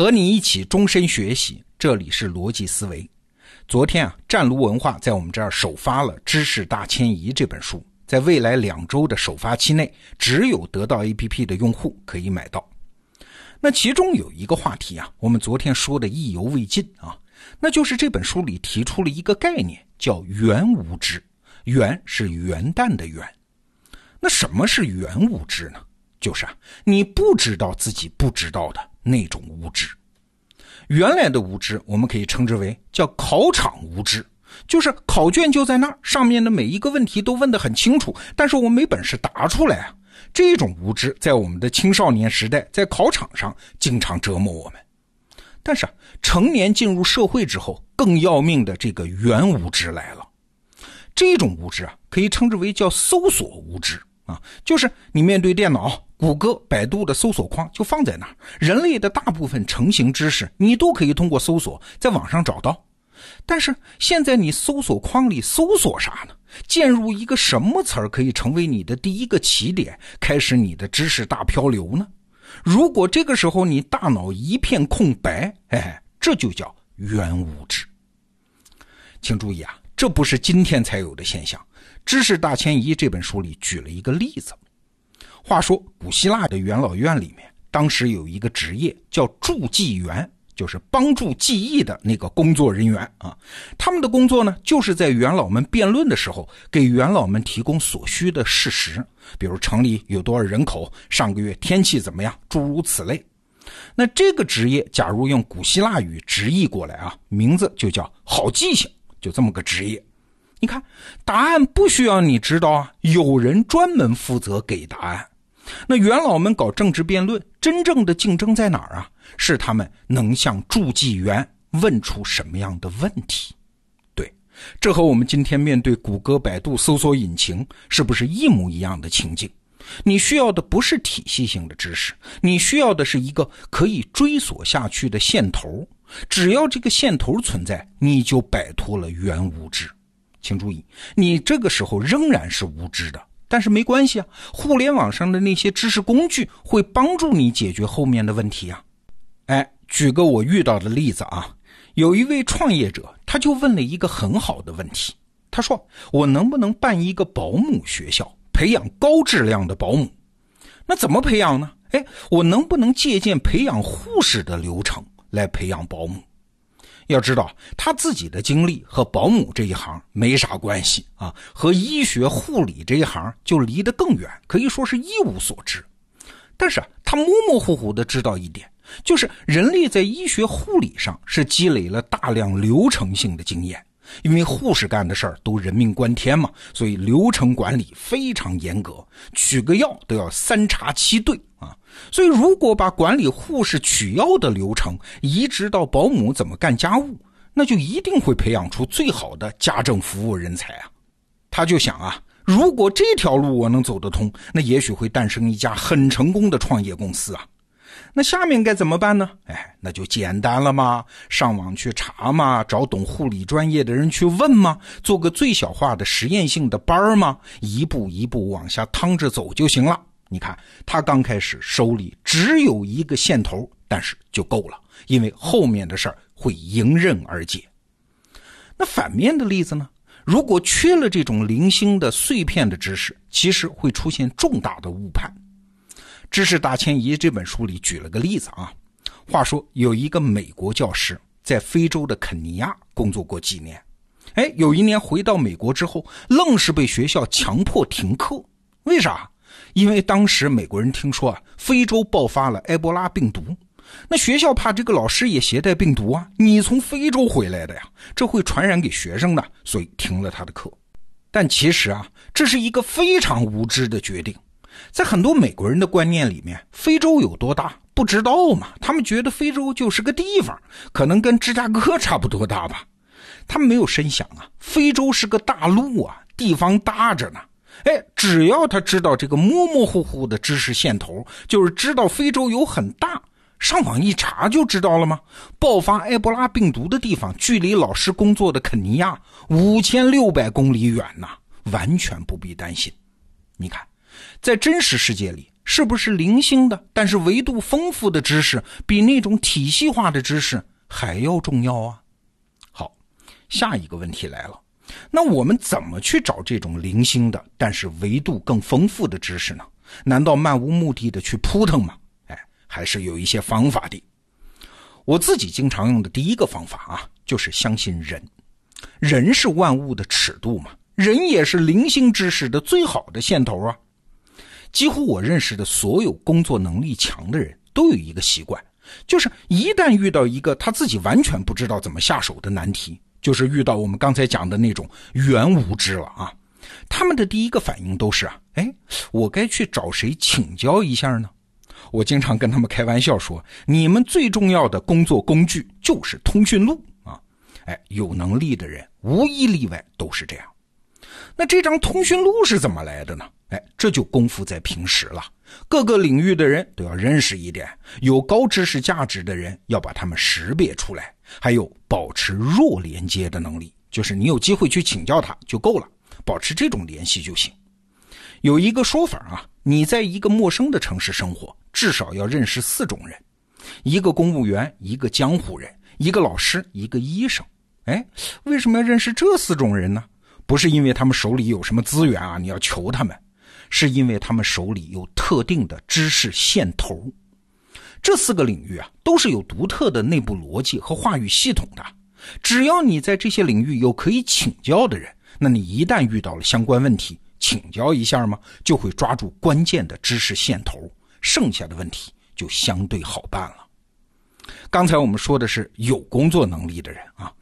和你一起终身学习，这里是逻辑思维。昨天啊，湛卢文化在我们这儿首发了《知识大迁移》这本书，在未来两周的首发期内，只有得到 APP 的用户可以买到。那其中有一个话题啊，我们昨天说的意犹未尽啊，那就是这本书里提出了一个概念，叫“元无知”。元是元旦的元。那什么是元无知呢？就是啊，你不知道自己不知道的那种无知。原来的无知，我们可以称之为叫考场无知，就是考卷就在那儿，上面的每一个问题都问得很清楚，但是我没本事答出来啊。这种无知在我们的青少年时代，在考场上经常折磨我们。但是啊，成年进入社会之后，更要命的这个元无知来了。这种无知啊，可以称之为叫搜索无知。啊，就是你面对电脑，谷歌、百度的搜索框就放在那儿，人类的大部分成型知识你都可以通过搜索在网上找到。但是现在你搜索框里搜索啥呢？进入一个什么词儿可以成为你的第一个起点，开始你的知识大漂流呢？如果这个时候你大脑一片空白，哎，这就叫原无知。请注意啊，这不是今天才有的现象。《知识大迁移》这本书里举了一个例子。话说，古希腊的元老院里面，当时有一个职业叫助记员，就是帮助记忆的那个工作人员啊。他们的工作呢，就是在元老们辩论的时候，给元老们提供所需的事实，比如城里有多少人口，上个月天气怎么样，诸如此类。那这个职业，假如用古希腊语直译过来啊，名字就叫好记性，就这么个职业。你看，答案不需要你知道啊，有人专门负责给答案。那元老们搞政治辩论，真正的竞争在哪儿啊？是他们能向助记员问出什么样的问题？对，这和我们今天面对谷歌、百度搜索引擎是不是一模一样的情境？你需要的不是体系性的知识，你需要的是一个可以追索下去的线头。只要这个线头存在，你就摆脱了原无知。请注意，你这个时候仍然是无知的，但是没关系啊。互联网上的那些知识工具会帮助你解决后面的问题啊。哎，举个我遇到的例子啊，有一位创业者，他就问了一个很好的问题，他说：“我能不能办一个保姆学校，培养高质量的保姆？那怎么培养呢？哎，我能不能借鉴培养护士的流程来培养保姆？”要知道，他自己的经历和保姆这一行没啥关系啊，和医学护理这一行就离得更远，可以说是一无所知。但是啊，他模模糊糊的知道一点，就是人类在医学护理上是积累了大量流程性的经验，因为护士干的事儿都人命关天嘛，所以流程管理非常严格，取个药都要三查七对啊。所以，如果把管理护士取药的流程移植到保姆怎么干家务，那就一定会培养出最好的家政服务人才啊！他就想啊，如果这条路我能走得通，那也许会诞生一家很成功的创业公司啊！那下面该怎么办呢？哎，那就简单了嘛，上网去查嘛，找懂护理专业的人去问嘛，做个最小化的实验性的班儿嘛，一步一步往下趟着走就行了。你看，他刚开始手里只有一个线头，但是就够了，因为后面的事儿会迎刃而解。那反面的例子呢？如果缺了这种零星的碎片的知识，其实会出现重大的误判。《知识大迁移》这本书里举了个例子啊，话说有一个美国教师在非洲的肯尼亚工作过几年，哎，有一年回到美国之后，愣是被学校强迫停课，为啥？因为当时美国人听说啊，非洲爆发了埃博拉病毒，那学校怕这个老师也携带病毒啊，你从非洲回来的呀，这会传染给学生的，所以停了他的课。但其实啊，这是一个非常无知的决定。在很多美国人的观念里面，非洲有多大不知道嘛？他们觉得非洲就是个地方，可能跟芝加哥差不多大吧。他们没有深想啊，非洲是个大陆啊，地方大着呢。哎，只要他知道这个模模糊糊的知识线头，就是知道非洲有很大，上网一查就知道了吗？爆发埃博拉病毒的地方，距离老师工作的肯尼亚五千六百公里远呐，完全不必担心。你看，在真实世界里，是不是零星的，但是维度丰富的知识，比那种体系化的知识还要重要啊？好，下一个问题来了，那我们怎么去找这种零星的，但是维度更丰富的知识呢？难道漫无目的的去扑腾吗？哎，还是有一些方法的。我自己经常用的第一个方法啊，就是相信人。人是万物的尺度嘛，人也是零星知识的最好的线头啊。几乎我认识的所有工作能力强的人都有一个习惯，就是一旦遇到一个他自己完全不知道怎么下手的难题，就是遇到我们刚才讲的那种原无知了啊，他们的第一个反应都是啊，哎，我该去找谁请教一下呢？我经常跟他们开玩笑说，你们最重要的工作工具就是通讯录啊！哎，有能力的人无一例外都是这样。那这张通讯录是怎么来的呢？哎，这就功夫在平时了。各个领域的人都要认识一点，有高知识价值的人要把他们识别出来，还有保持弱连接的能力，就是你有机会去请教他就够了，保持这种联系就行。有一个说法啊，你在一个陌生的城市生活，至少要认识四种人：一个公务员，一个江湖人，一个老师，一个医生。哎，为什么要认识这四种人呢？不是因为他们手里有什么资源啊，你要求他们，是因为他们手里有特定的知识线头。这四个领域啊，都是有独特的内部逻辑和话语系统的。只要你在这些领域有可以请教的人，那你一旦遇到了相关问题，请教一下嘛？就会抓住关键的知识线头，剩下的问题就相对好办了。刚才我们说的是有工作能力的人啊，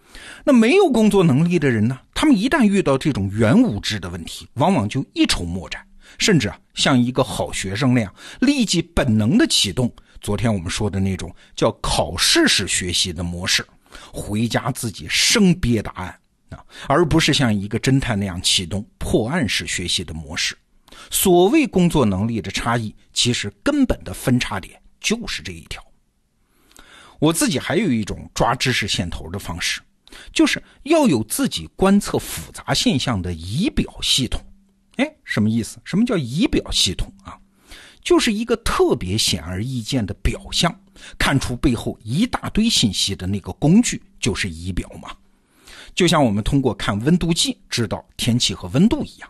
那没有工作能力的人呢？他们一旦遇到这种原无知的问题，往往就一筹莫展，甚至啊，像一个好学生那样，立即本能的启动昨天我们说的那种叫考试式学习的模式，回家自己生憋答案。啊，而不是像一个侦探那样启动破案式学习的模式。所谓工作能力的差异，其实根本的分叉点就是这一条。我自己还有一种抓知识线头的方式，就是要有自己观测复杂现象的仪表系统。哎，什么意思？什么叫仪表系统啊？就是一个特别显而易见的表象，看出背后一大堆信息的那个工具，就是仪表嘛。就像我们通过看温度计知道天气和温度一样，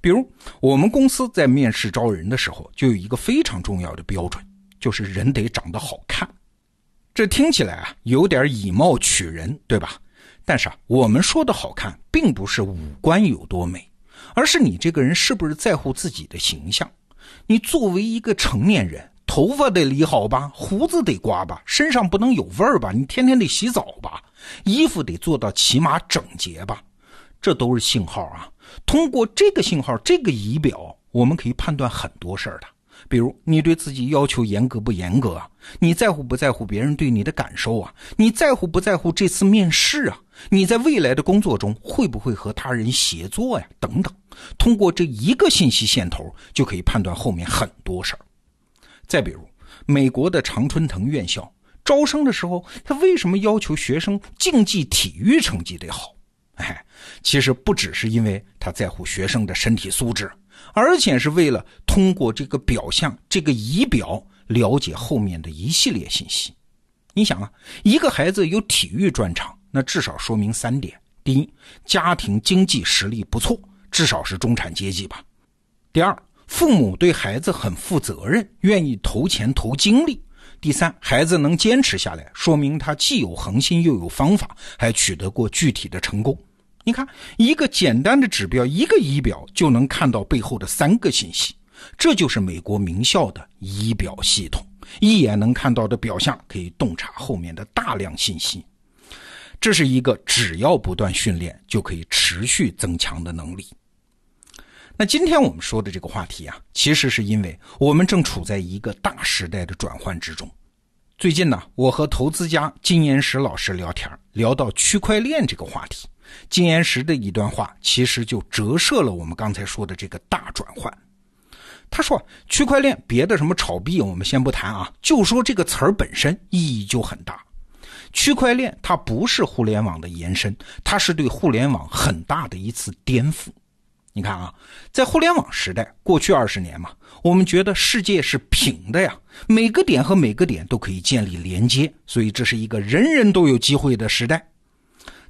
比如我们公司在面试招人的时候，就有一个非常重要的标准，就是人得长得好看。这听起来啊有点以貌取人，对吧？但是啊，我们说的好看，并不是五官有多美，而是你这个人是不是在乎自己的形象。你作为一个成年人。头发得理好吧，胡子得刮吧，身上不能有味儿吧，你天天得洗澡吧，衣服得做到起码整洁吧，这都是信号啊。通过这个信号，这个仪表，我们可以判断很多事儿的。比如你对自己要求严格不严格啊？你在乎不在乎别人对你的感受啊？你在乎不在乎这次面试啊？你在未来的工作中会不会和他人协作呀？等等。通过这一个信息线头，就可以判断后面很多事儿。再比如，美国的常春藤院校招生的时候，他为什么要求学生竞技体育成绩得好？哎，其实不只是因为他在乎学生的身体素质，而且是为了通过这个表象、这个仪表了解后面的一系列信息。你想啊，一个孩子有体育专长，那至少说明三点：第一，家庭经济实力不错，至少是中产阶级吧；第二，父母对孩子很负责任，愿意投钱投精力。第三，孩子能坚持下来，说明他既有恒心又有方法，还取得过具体的成功。你看，一个简单的指标，一个仪表就能看到背后的三个信息。这就是美国名校的仪表系统，一眼能看到的表象，可以洞察后面的大量信息。这是一个只要不断训练就可以持续增强的能力。那今天我们说的这个话题啊，其实是因为我们正处在一个大时代的转换之中。最近呢，我和投资家金岩石老师聊天，聊到区块链这个话题，金岩石的一段话其实就折射了我们刚才说的这个大转换。他说，区块链别的什么炒币我们先不谈啊，就说这个词儿本身意义就很大。区块链它不是互联网的延伸，它是对互联网很大的一次颠覆。你看啊，在互联网时代，过去二十年嘛，我们觉得世界是平的呀，每个点和每个点都可以建立连接，所以这是一个人人都有机会的时代。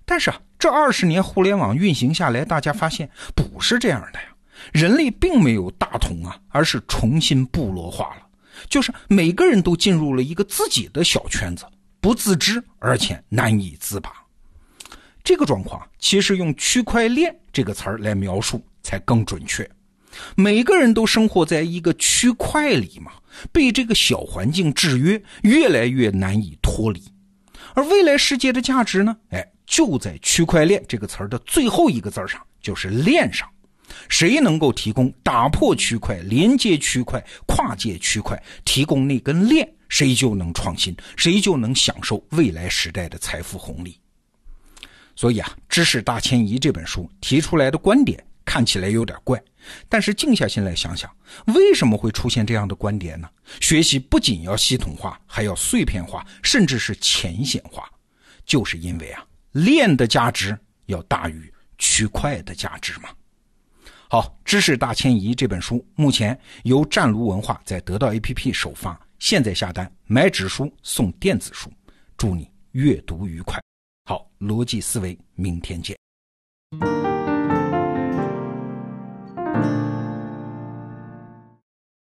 但是啊，这二十年互联网运行下来，大家发现不是这样的呀，人类并没有大同啊，而是重新部落化了，就是每个人都进入了一个自己的小圈子，不自知，而且难以自拔。这个状况其实用区块链这个词儿来描述。才更准确。每个人都生活在一个区块里嘛，被这个小环境制约，越来越难以脱离。而未来世界的价值呢？哎，就在区块链这个词儿的最后一个字上，就是链上。谁能够提供打破区块、连接区块、跨界区块，提供那根链，谁就能创新，谁就能享受未来时代的财富红利。所以啊，《知识大迁移》这本书提出来的观点。看起来有点怪，但是静下心来想想，为什么会出现这样的观点呢？学习不仅要系统化，还要碎片化，甚至是浅显化，就是因为啊，链的价值要大于区块的价值嘛。好，《知识大迁移》这本书目前由湛卢文化在得到 APP 首发，现在下单买纸书送电子书，祝你阅读愉快。好，逻辑思维，明天见。